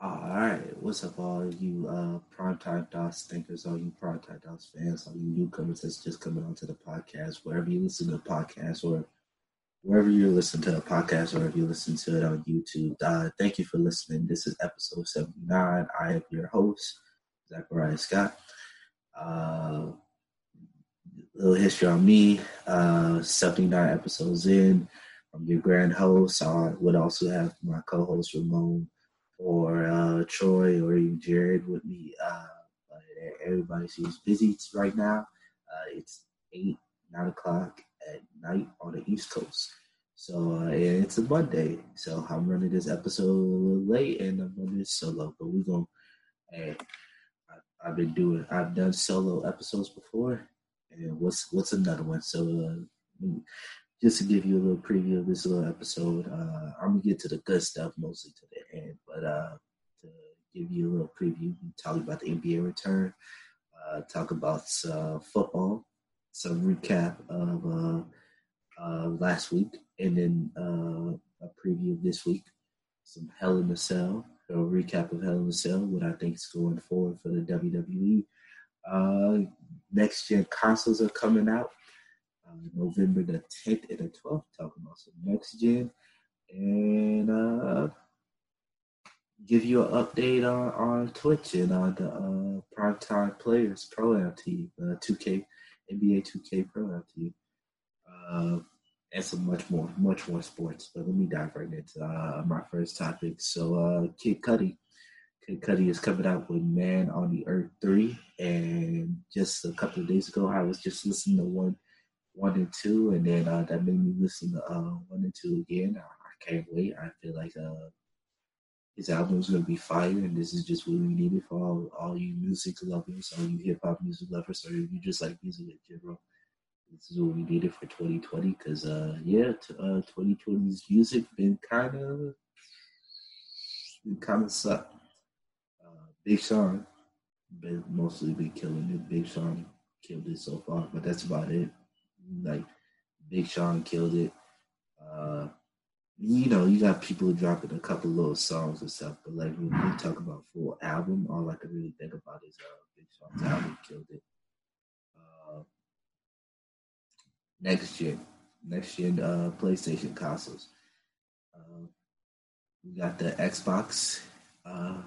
All right, what's up, all you uh, primetime DOS thinkers, all you primetime DOS fans, all you newcomers that's just coming onto the podcast, wherever you listen to the podcast or wherever you listen to the podcast or if you listen to it on YouTube. Uh, thank you for listening. This is episode 79. I am your host, Zachariah Scott. Uh, little history on me, uh, 79 episodes in. I'm your grand host. I would also have my co-host Ramon or uh, Troy or even Jared with me. Uh, everybody seems busy right now. Uh, it's eight, nine o'clock at night on the East Coast. So uh, it's a Monday. So I'm running this episode a little late and I'm running this solo. But we're going to, I've been doing, I've done solo episodes before. And what's what's another one? So uh, just to give you a little preview of this little episode, uh, I'm gonna get to the good stuff mostly to the end, but uh, to give you a little preview, we talk about the NBA return, uh, talk about uh, football, some recap of uh, uh, last week, and then a preview of this week, some Hell in a Cell, a recap of Hell in a Cell, what I think is going forward for the WWE. next gen consoles are coming out uh, November the 10th and the 12th, talking about some next gen, and uh, give you an update on, on Twitch and on the uh, Primetime Players Pro Am team, uh, 2K, NBA 2K Pro Am team, uh, and some much more, much more sports. But let me dive right into uh, my first topic. So, uh, Kid Cudi. Kid Cudi is coming out with Man on the Earth 3. And just a couple of days ago, I was just listening to one one and two, and then uh, that made me listen to uh, one and two again. I, I can't wait. I feel like uh, his album is gonna be fire, and this is just what we needed for all, all you music lovers, all you hip hop music lovers, or if you just like music in general. This is what we needed for 2020, because uh, yeah, t- uh, 2020's music been kind of kind of suck. Uh, Big Sean, been mostly been killing it. Big Sean killed it so far, but that's about it like Big Sean killed it. Uh, you know, you got people dropping a couple little songs and stuff, but like when we talk about full album, all I can really think about is uh, Big Sean's album killed it. Uh, next gen, next gen uh, PlayStation consoles. Uh, we got the Xbox. Uh,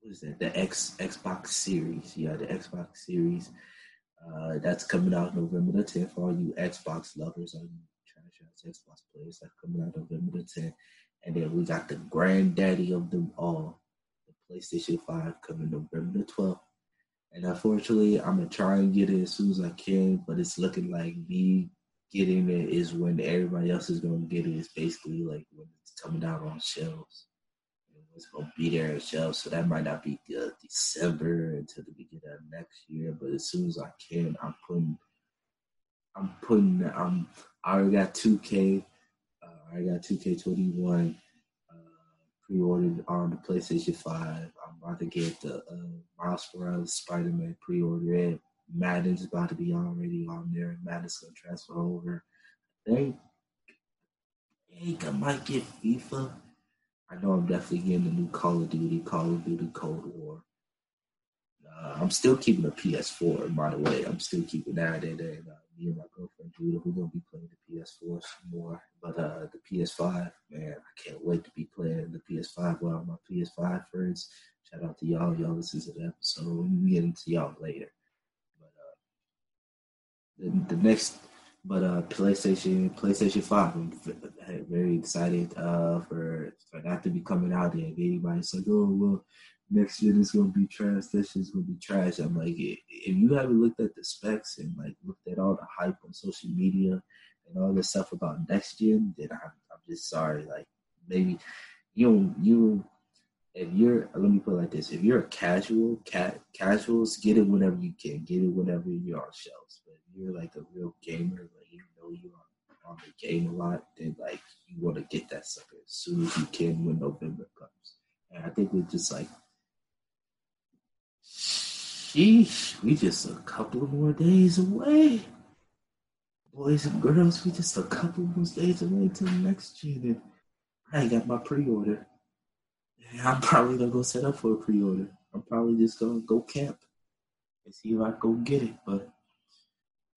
what is that? The X Xbox Series. Yeah, the Xbox Series. Uh, that's coming out November the 10th for all you Xbox lovers, all you trash ass Xbox players. That's coming out November the 10th. And then we got the granddaddy of them all, the PlayStation 5, coming November the 12th. And unfortunately, I'm going to try and get it as soon as I can, but it's looking like me getting it is when everybody else is going to get it. It's basically like when it's coming out on shelves was gonna be there shelves, so that might not be good December until the beginning of next year. But as soon as I can, I'm putting, I'm putting, I'm, I already got 2K, uh, I got 2K21 uh, pre-ordered on the PlayStation 5. I'm about to get the uh, Miles Morales Spider-Man pre-ordered. Madden's about to be already on there. Madden's gonna transfer over. I think, I think I might get FIFA I know I'm definitely getting the new Call of Duty, Call of Duty Cold War. Uh, I'm still keeping a PS4, by the way. I'm still keeping that. And, and uh, me and my girlfriend Judah, we're gonna be playing the PS4 some more. But uh, the PS5, man, I can't wait to be playing the PS5 with all my PS5 friends. Shout out to y'all. Y'all listen to the episode. We'll get into y'all later. But uh, the, the next but uh, PlayStation PlayStation Five, I'm very excited uh, for for that to be coming out. And anybody's like, "Oh well, next year is gonna be trash. This is gonna be trash." I'm like, if you haven't looked at the specs and like looked at all the hype on social media and all this stuff about next gen, then I'm, I'm just sorry. Like maybe you you if you're let me put it like this: if you're a casual cat casuals, get it whenever you can. Get it whenever you're on shelves you're like a real gamer, like you know you're on, on the game a lot, then like you want to get that sucker as soon as you can when November comes. And I think we're just like, sheesh, we just a couple more days away. Boys and girls, we just a couple more days away till next year. I got my pre-order. I'm probably gonna go set up for a pre-order. I'm probably just gonna go camp and see if I can go get it. But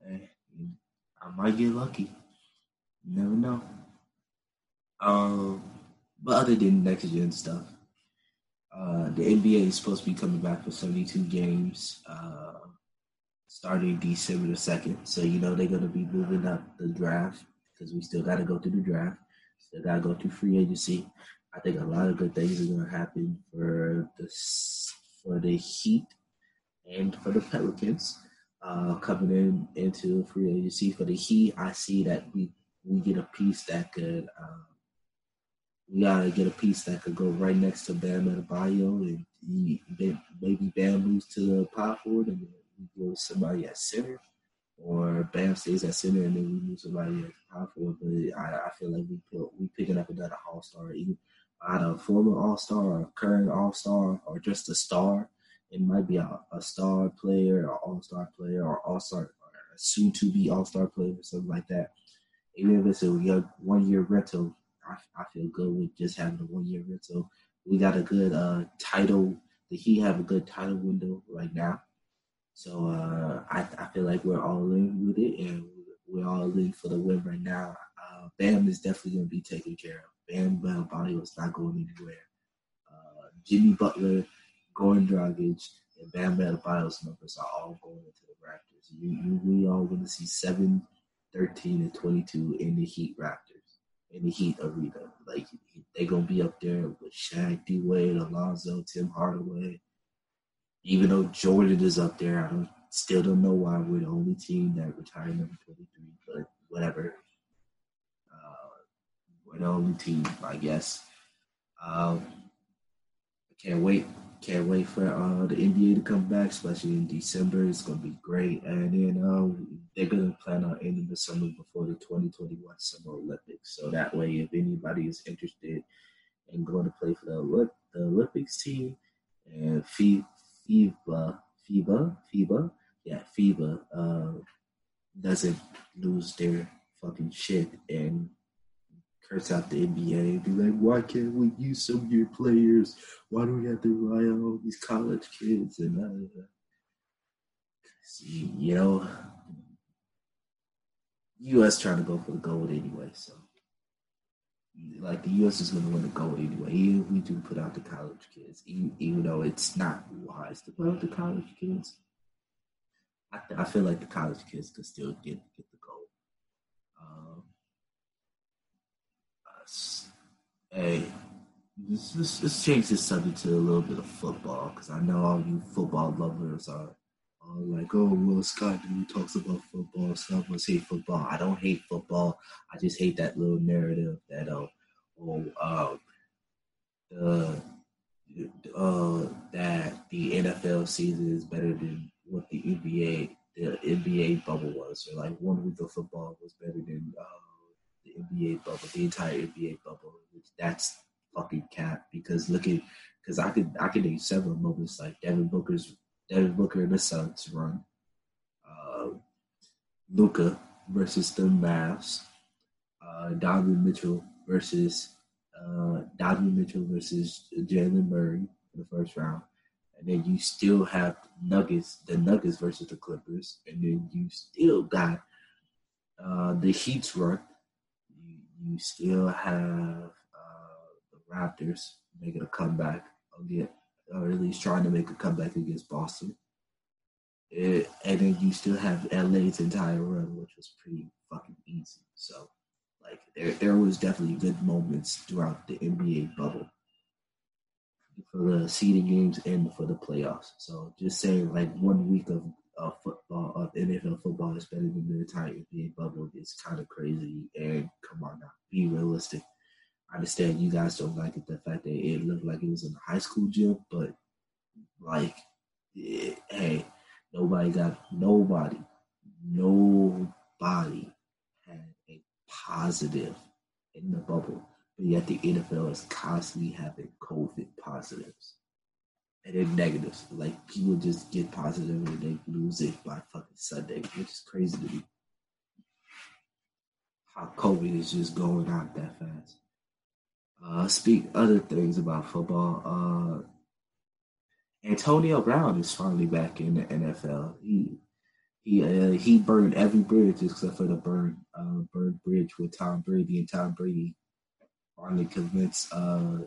I might get lucky. You never know. Um, but other than next gen stuff, uh, the NBA is supposed to be coming back for 72 games uh, starting December the 2nd. So, you know, they're going to be moving up the draft because we still got to go through the draft. Still got to go through free agency. I think a lot of good things are going to happen for the, for the Heat and for the Pelicans uh, coming in into free agency. For the Heat, I see that we, we get a piece that could. Um, we gotta get a piece that could go right next to Bam Adebayo, and he, maybe Bam moves to the power forward, and we go somebody at center, or Bam stays at center, and then we move somebody at power forward. But I, I feel like we put, we picking up another All Star, either a former All Star or a current All Star, or just a star. It might be a, a star player, or All Star player, or All Star, soon to be All Star player, or something like that. Even if it's a one year rental I, I feel good with just having a one year rental. We got a good uh, title. The Heat have a good title window right now. So uh, I, I feel like we're all in with it, and we're all in for the win right now. Uh, Bam is definitely going to be taken care of. Bam Adebayo was not going anywhere. Uh, Jimmy Butler, Goran Dragic, and Bam Adebayo's numbers are all going into the Raptors. You, you, we all going to see 7, 13, and 22 in the Heat Raptors in the Heat arena. Like they're gonna be up there with Shaq, D Wade, Alonzo, Tim Hardaway. Even though Jordan is up there, I don't still don't know why we're the only team that retired number twenty three. But whatever. Uh, we're the only team, I guess. Um, I can't wait. Can't wait for uh, the NBA to come back, especially in December. It's gonna be great, and then um, they're gonna plan on ending the summer before the 2021 Summer Olympics. So that way, if anybody is interested in going to play for the, the Olympics team and FIBA, FIBA, FIBA, yeah, FIBA uh, doesn't lose their fucking shit and curse out the NBA and be like, why can't we use some of your players? Why do we have to rely on all these college kids and uh, you know, U.S. trying to go for the gold anyway, so like the U.S. is going to win the gold anyway. Even if we do put out the college kids, even, even though it's not wise to put out the college kids, I, I feel like the college kids could still get get the gold. Um, uh, hey, let's, let's, let's change this subject to a little bit of football because I know all you football lovers are like, oh, Will Scott who talks about football. Some of us hate football. I don't hate football. I just hate that little narrative that, uh, oh, uh, the uh, that the NFL season is better than what the NBA the NBA bubble was. Or like one week of football was better than uh, NBA bubble, the entire NBA bubble. That's fucking cap because look at because I could I could name several moments like Devin Booker's Devin Booker and the Suns run. Uh, Luka versus the Mavs. Uh, Donovan Mitchell versus uh, Donovan Mitchell versus Jalen Murray in the first round. And then you still have Nuggets, the Nuggets versus the Clippers. And then you still got uh, the Heat's run. You, still have uh, the Raptors making a comeback again or at least trying to make a comeback against Boston. It, and then you still have LA's entire run, which was pretty fucking easy. So, like, there there was definitely good moments throughout the NBA bubble for the seeding games and for the playoffs. So, just saying, like, one week of of football of NFL football is better than the entire NBA bubble is kind of crazy. And come on now, be realistic. I understand you guys don't like it, the fact that it looked like it was in a high school gym, but like, it, hey, nobody got nobody, nobody had a positive in the bubble, but yet the NFL is constantly having COVID positives and then negatives. Like people just get positive and they lose it by fucking Sunday, which is crazy to me. How COVID is just going out that fast. Uh, speak other things about football. Uh, Antonio Brown is finally back in the NFL. He he uh, he burned every bridge except for the burn uh, burned bridge with Tom Brady and Tom Brady finally convinced uh,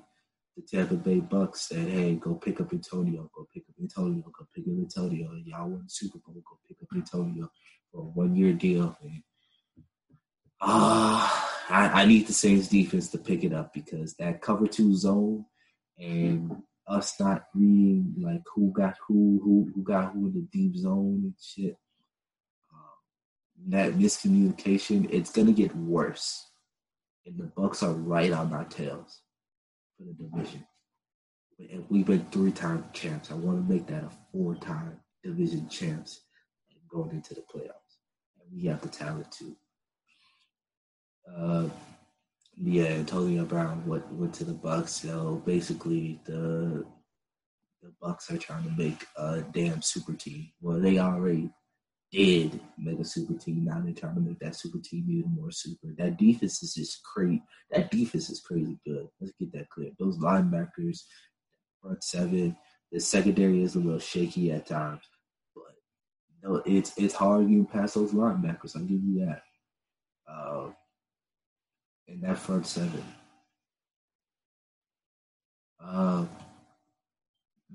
the Tampa Bay Bucks said, hey, go pick up Antonio, go pick up Antonio, go pick up Antonio. Y'all won Super Bowl, go pick up Antonio for a one year deal. And, uh, I, I need the Saints defense to pick it up because that cover two zone and us not reading like who got who, who who got who in the deep zone and shit. Um, that miscommunication, it's gonna get worse, and the Bucks are right on our tails for the division. And we've been three-time champs. I want to make that a four-time division champs going into the playoffs, and we have the talent too. Uh, yeah, Antonio Brown went went to the Bucks. So basically, the the Bucks are trying to make a damn super team. Well, they already did make a super team. Now they're trying to make that super team even more super. That defense is just crazy. That defense is crazy good. Let's get that clear. Those linebackers, front seven, the secondary is a little shaky at times, but you know, it's it's hard getting past those linebackers. I'll give you that. Uh, in that front seven. Uh,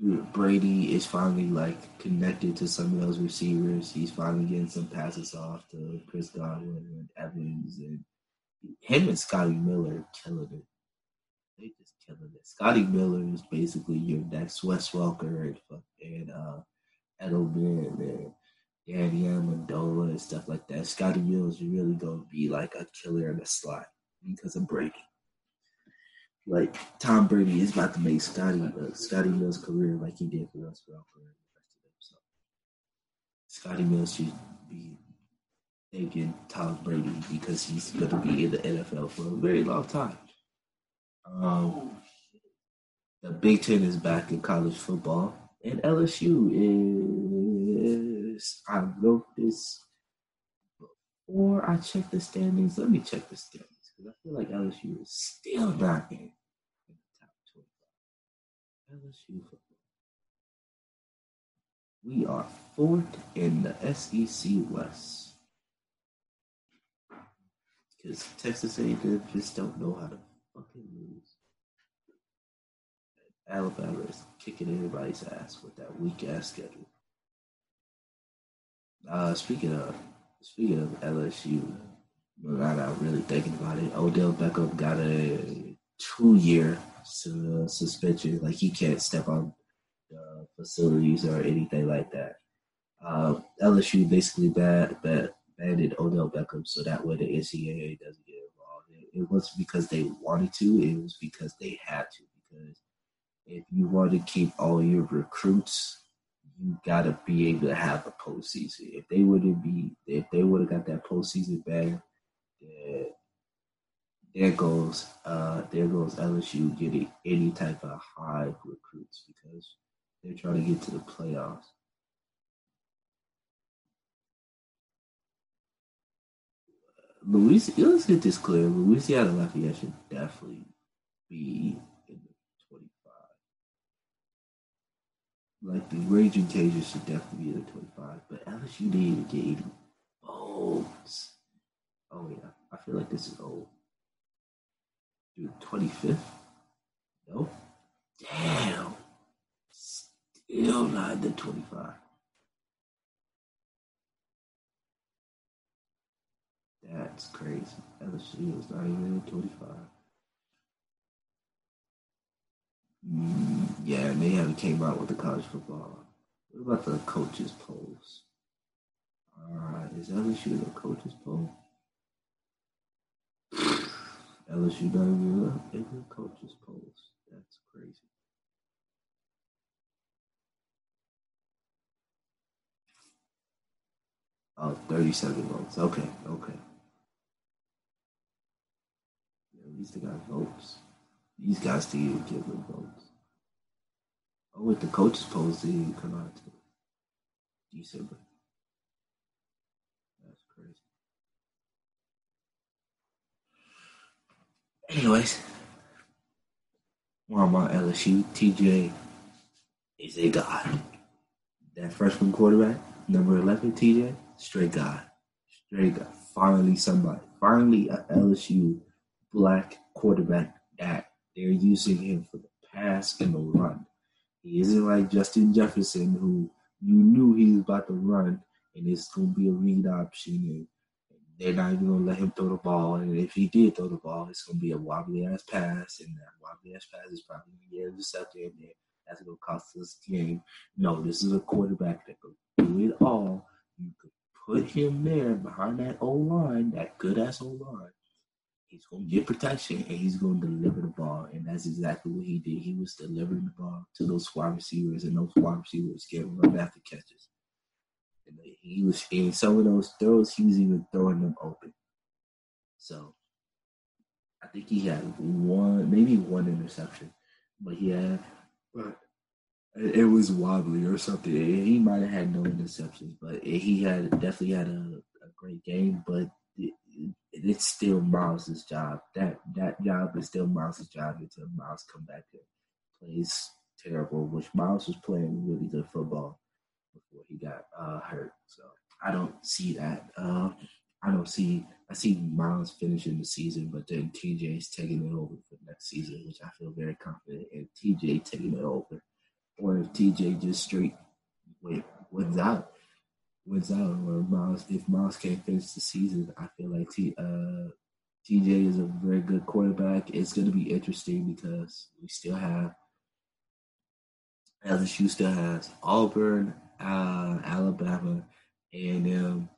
Brady is finally like connected to some of those receivers. He's finally getting some passes off to Chris Godwin and Evans and him and Scotty Miller killing it. They just killing it. Scotty Miller is basically your next Wes Welker and and uh, Edelman and Danny Amendola and stuff like that. Scotty Miller is really to be like a killer in the slot because of Brady. Like Tom Brady is about to make Scotty uh, Scotty Mills' career like he did for us for our career. So Scotty Mills should be thanking Tom Brady because he's going to be in the NFL for a very long time. Um, the Big Ten is back in college football, and LSU is. I wrote this before I checked the standings. Let me check the standings because I feel like LSU is still not in, the top 25. LSU football. We are fourth in the SEC West. Because Texas A&M just don't know how to fucking lose. Alabama is kicking everybody's ass with that weak ass schedule. Uh, speaking of speaking of LSU, without I really thinking about it, Odell Beckham got a two year suspension. Like he can't step on the facilities or anything like that. Uh, LSU basically bad, bad, banded Odell Beckham so that way the NCAA doesn't get involved. It, it wasn't because they wanted to; it was because they had to. Because if you want to keep all your recruits you gotta be able to have a postseason. If they wouldn't be, if they would have got that postseason bag, there goes uh, there goes LSU getting any type of high recruits because they're trying to get to the playoffs. Louisiana, let's get this clear. Louisiana Lafayette should definitely be in the 25. Like the Raging Cajuns should definitely be in the 25, but LSU need to get 80 votes. Oh yeah, I feel like this is old. Dude, 25th? No? Damn. Still not the 25. That's crazy. LSU is not even in 25. Mm, yeah, they haven't came out with the college football. What about the coaches polls? Alright, is LSU the coaches poll? LSU not even in the coaches polls. That's crazy. Oh, 37 votes. Okay, okay. Yeah, at least they got votes. These guys didn't even give them votes. Oh, with the coaches polls, they didn't come out until December. Anyways, I'm on LSU, TJ is a god. That freshman quarterback, number 11, TJ, straight god. Straight god. Finally, somebody. Finally, a LSU black quarterback that they're using him for the pass and the run. He isn't like Justin Jefferson, who you knew he was about to run, and it's going to be a read option, and they're not even to let him throw the ball. And if he did throw the ball, it's to be a wobbly ass pass, and that wobbly ass pass is probably to get intercepted, and that's to cost us the game. No, this is a quarterback that can do it all. You could put him there behind that O line, that good ass O line, he's to get protection and he's to deliver the ball. And that's exactly what he did. He was delivering the ball to those wide receivers, and those wide receivers get run after catches. And he was in some of those throws, he was even throwing them open. So I think he had one, maybe one interception, but he had, but it was wobbly or something. He might have had no interceptions, but he had definitely had a, a great game. But it's still Myles's job. That that job is still Myles's job until Myles come back and plays terrible. Which Myles was playing really good football before he got uh, hurt. So I don't see that. Uh, I don't see. I see Myles finishing the season, but then TJ is taking it over for next season, which I feel very confident in TJ taking it over. Or if TJ just straight wait wins out wins out, or Myles, if Myles can't finish the season, I feel like T, uh, TJ is a very good quarterback. It's going to be interesting because we still have LSU still has Auburn, uh, Alabama, and um,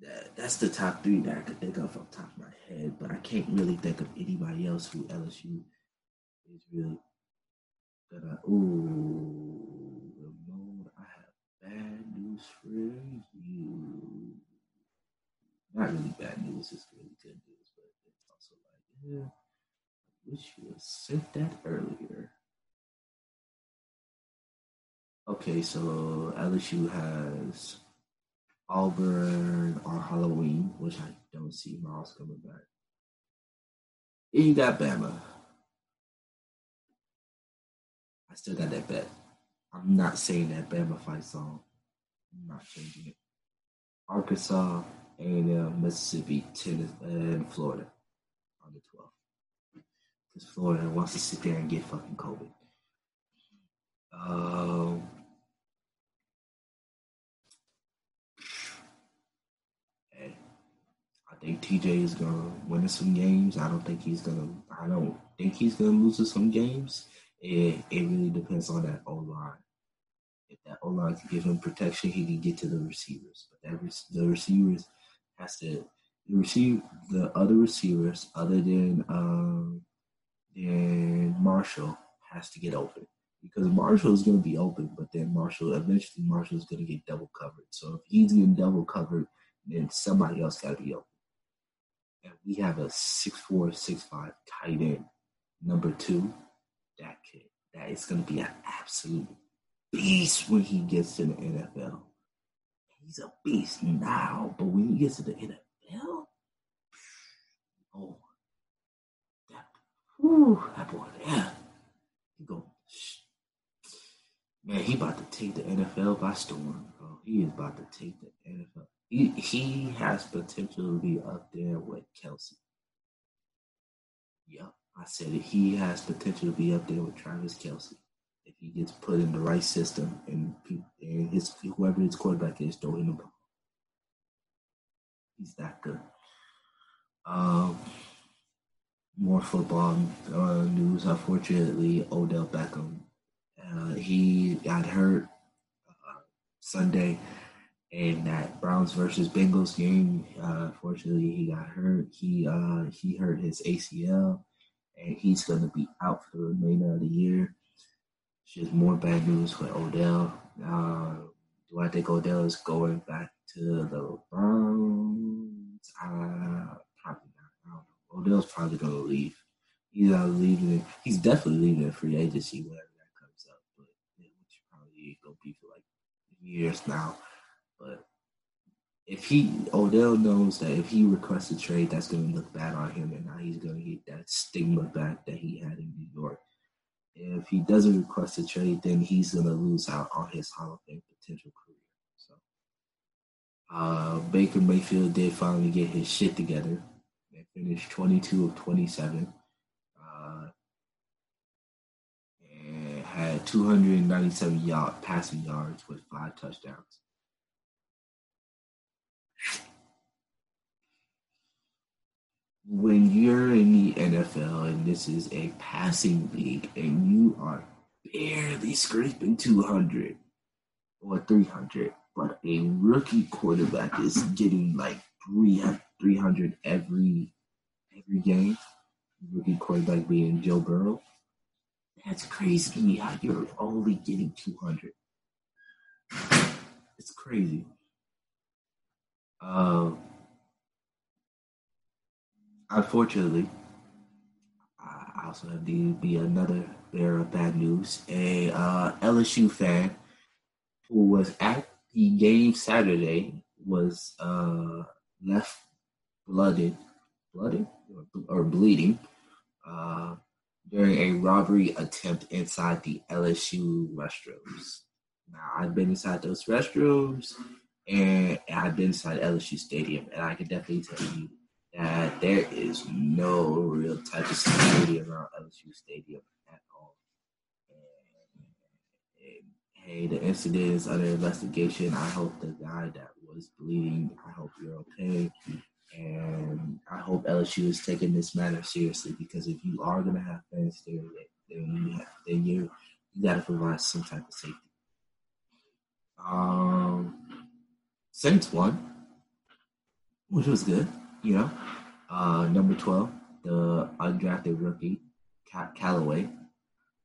that, that's the top three that I could think of off the top of my head. But I can't really think of anybody else who LSU is really gonna. Ooh, Ramon, I have bad news for you. Not really bad news, it's really good news, but it's also like, yeah, I wish you had said that earlier. Okay, so LSU has Auburn on Halloween, which I don't see Myles coming back. And you got Bama. I still got that bet. I'm not saying that Bama fight song. I'm not changing it. Arkansas, A&M, Mississippi, Tennessee, and Florida on the 12th. Because Florida wants to sit there and get fucking COVID. Um, hey, I think TJ is gonna win some games. I don't think he's gonna. I don't think he's gonna lose some games. It it really depends on that O line. If that O line can give him protection, he can get to the receivers. But that the receivers has to the receive the other receivers other than um than Marshall has to get open because Marshall is going to be open, but then Marshall eventually Marshall is going to get double covered. So if he's getting double covered, then somebody else got to be open. We have a six four six five tight end number two that kid. That is going to be an absolute beast when he gets to the NFL. He's a beast now, but when he gets to the NFL, oh, that, whew, that boy, yeah, he go, man, he about to take the NFL by storm, bro. He is about to take the NFL. He he has potential to be up there with Kelce. Yep. I said that he has potential to be up there with Travis Kelce if he gets put in the right system and and his whoever his quarterback is throwing the ball. He's that good. Um, more football uh, news. Unfortunately, Odell Beckham uh, he got hurt uh, Sunday in that Browns versus Bengals game. Uh, unfortunately, he got hurt. He uh, he hurt his ACL and he's going to be out for the remainder of the year. Just more bad news for Odell. Uh, do I think Odell is going back to the Browns? Uh, probably not. Odell's probably going to leave. He's leaving. He's definitely leaving free agency whenever that comes up, but which probably going to be for like years now. But if he Odell knows that if he requests a trade, that's going to look bad on him, and now he's going to get that stigma back that he had in New York. If he doesn't request a trade, then he's gonna lose out on his Hall of Fame potential career. So uh, Baker Mayfield did finally get his shit together and finished 22 of 27. Uh, and had 297 yard passing yards with five touchdowns. When you're in the NFL and this is a passing league and you are barely scraping 200 or 300, but a rookie quarterback is getting like 300 every every game. Rookie quarterback being Joe Burrow. That's crazy to me how you're only getting 200. It's crazy. Uh, unfortunately, I also have to be another bearer of bad news. A uh, LSU fan who was at the game Saturday was uh, left blooded, blooded or, bleeding uh, during a robbery attempt inside the LSU restrooms. Now, I've been inside those restrooms and I've been inside LSU Stadium, and I can definitely tell you that there is no real type of security around LSU Stadium at all. Hey, the incident is under investigation. I hope the guy that was bleeding, I hope you're okay. And I hope LSU is taking this matter seriously because if you are gonna have fans there, then you then you you gotta provide some type of safety. Um, Saints won, which was good you know. Uh, number 12, the undrafted rookie, Cat Callaway,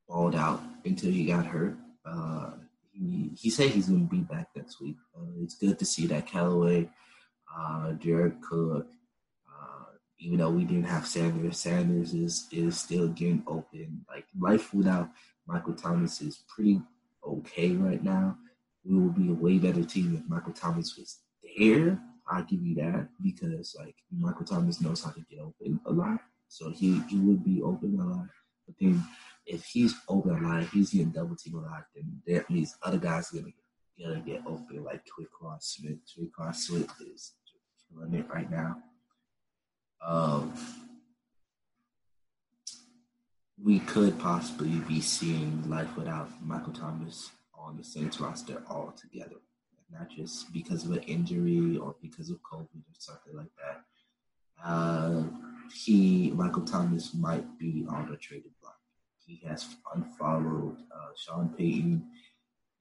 balled out until he got hurt. Uh, he, he said he's going to be back next week. Uh, it's good to see that Callaway, uh, Jared Cook, uh, even though we didn't have Sanders, Sanders is, is still getting open. Like, life without Michael Thomas is pretty okay right now. We will be a way better team if Michael Thomas was there I give you that because like Michael Thomas knows how to get open a lot, so he he would be open a lot. But then if he's open a lot, he's getting double team a lot, then that means other guys are gonna gonna get open like Ross Smith. Ross Smith is killing it right now. Um, we could possibly be seeing life without Michael Thomas on the Saints roster altogether not just because of an injury or because of COVID or something like that. Uh, he, Michael Thomas, might be on the trading block. He has unfollowed uh, Sean Payton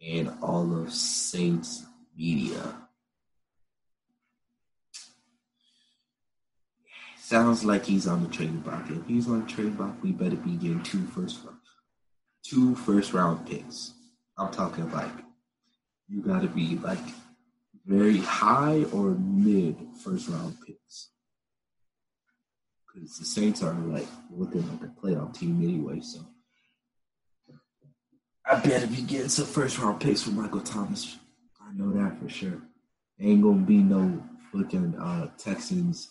and all of Saints media. Sounds like he's on the trading block. If he's on the trading block, we better be getting two first round, two first round picks. I'm talking like you got to be like very high or mid first round picks. Because the Saints are like looking like a playoff team anyway, so I better be getting some first round picks for Michael Thomas. I know that for sure. Ain't gonna be no fucking uh, Texans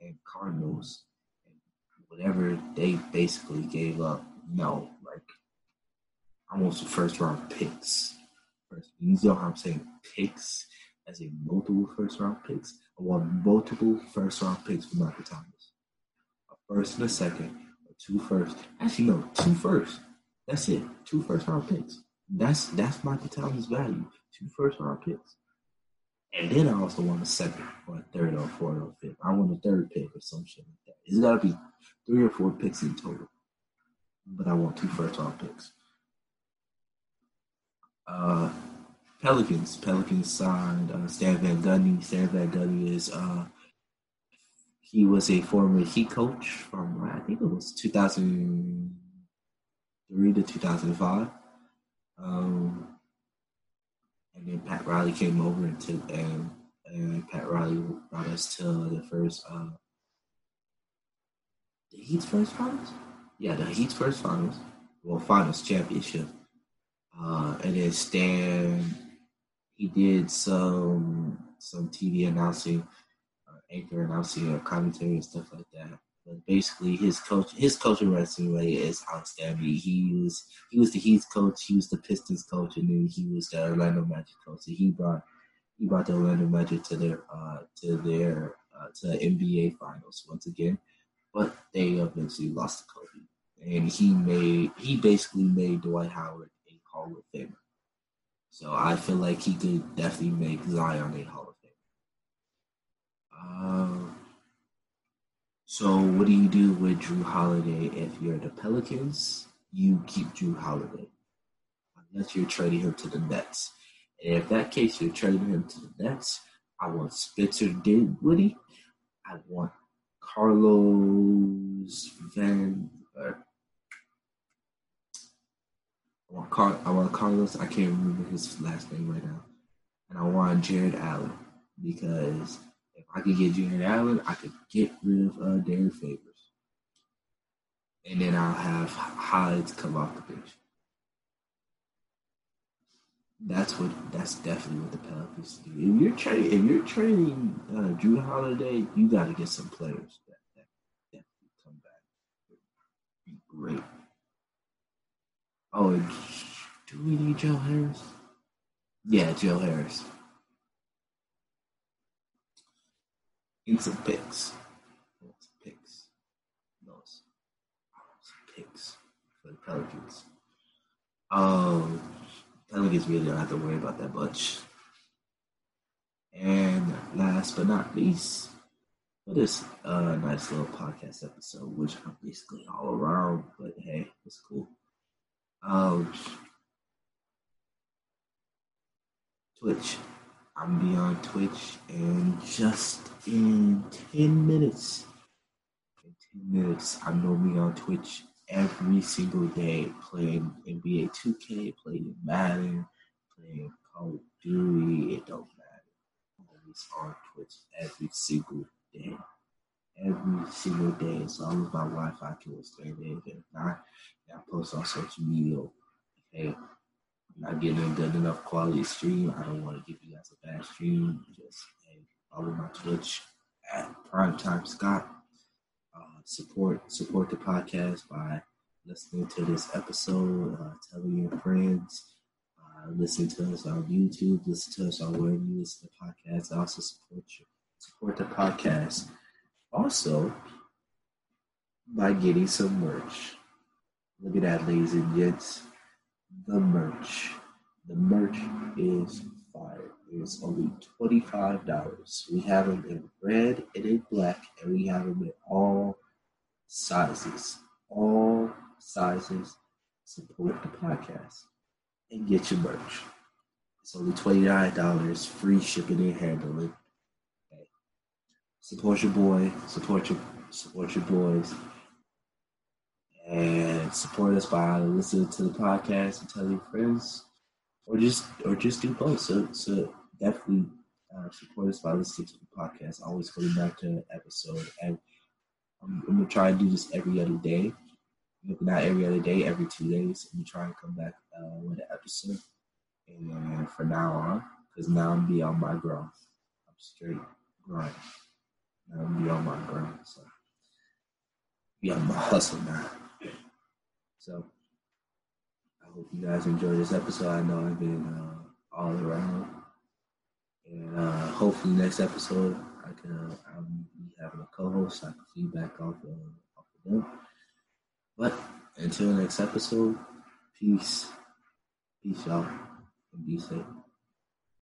and Cardinals, and whatever they basically gave up. No, like want some first round picks You know how I'm saying picks as a multiple first round picks. I want multiple first round picks for Michael Thomas. A first and a second, or two first. Actually, no, two first. That's it. Two first round picks. That's that's Michael Thomas' value. Two first round picks. And then I also want a second or a third or a fourth or a fifth. I want a third pick or some shit like that. It's gotta be three or four picks in total. But I want two first round picks. Uh, Pelicans. Pelicans signed uh, Stan Van Gundy. Stan Van Gundy is uh, he was a former Heat coach from I think it was 2003 to 2005. Um, and then Pat Riley came over and took and, and Pat Riley brought us to the first uh, the Heat's first finals. Yeah, the Heat's first finals. Well, finals championship. Uh, and then Stan, he did some some TV announcing, uh, anchor announcing, or commentary and stuff like that. But basically, his coach, his coaching resume is outstanding. He was he was the Heat coach, he was the Pistons coach, and then he was the Orlando Magic coach. So he brought he brought the Orlando Magic to their uh, to their uh, to NBA Finals once again, but they eventually lost to Kobe, and he made he basically made Dwight Howard Hall of Famer. So I feel like he could definitely make Zion a Hall of Famer. Uh, so what do you do with Jrue Holiday if you're the Pelicans? You keep Jrue Holiday unless you're trading him to the Nets. And if that case, you're trading him to the Nets. I want Spencer Dinwiddie. I want Carlos Van. Uh, I Car- I want Carlos. I can't remember his last name right now. And I want Jarrett Allen because if I could get Jarrett Allen, I could get rid of uh, Derrick Favors. And then I'll have Hides come off the bench. That's what. That's definitely what the Pelicans do. If you're trading, if you're trading uh, Jrue Holiday, you got to get some players that, that definitely come back. Be great. Oh, do we need Joe Harris? Yeah, Joe Harris. In some picks. Some picks. Those. Some picks for the Pelicans. Um, Pelicans really don't have to worry about that much. And last but not least, for this uh, nice little podcast episode, which I'm basically all around, but hey, it's cool. Um, Twitch. I'm be on Twitch and just in 10 minutes. In 10 minutes, I'm gonna be on Twitch every single day playing NBA 2K, playing Madden, playing Call of Duty. It don't matter. Always on Twitch every single day. Every single day, as long as my Wi-Fi can withstand it. If not, I post on social media. Okay, I'm not getting a good enough quality stream. I don't want to give you guys a bad stream. Just hey, follow my Twitch at Primetime Scott. Uh, support support the podcast by listening to this episode, uh, telling your friends, uh, listen to us on YouTube, listen to us on wherever you listen to podcasts. Also support you, support the podcast. Also by getting some merch. Look at that, ladies and gents. The merch. The merch is fire. It's only $25. We have them in red and in black, and we have them in all sizes. All sizes. Support the podcast and get your merch. It's only $29, free shipping and handling. Okay. Support your boy, support your support your boys and support us by listening to the podcast and telling your friends, or just or just do both. So so definitely uh, support us by listening to the podcast. Always coming back to an episode, and I'm, I'm, gonna try and do this every other day. If not every other day, every two days. Gonna try and come back uh, with an episode. And for now on, because now I'm beyond my growth. I'm straight growing. Now I'm be on my growth. So be on my hustle now. So I hope you guys enjoyed this episode. I know I've been uh, all around, and uh, hopefully next episode I can uh, I'll be having a co-host. So I can feedback off of, off of them. But until next episode, peace, peace y'all, and be safe.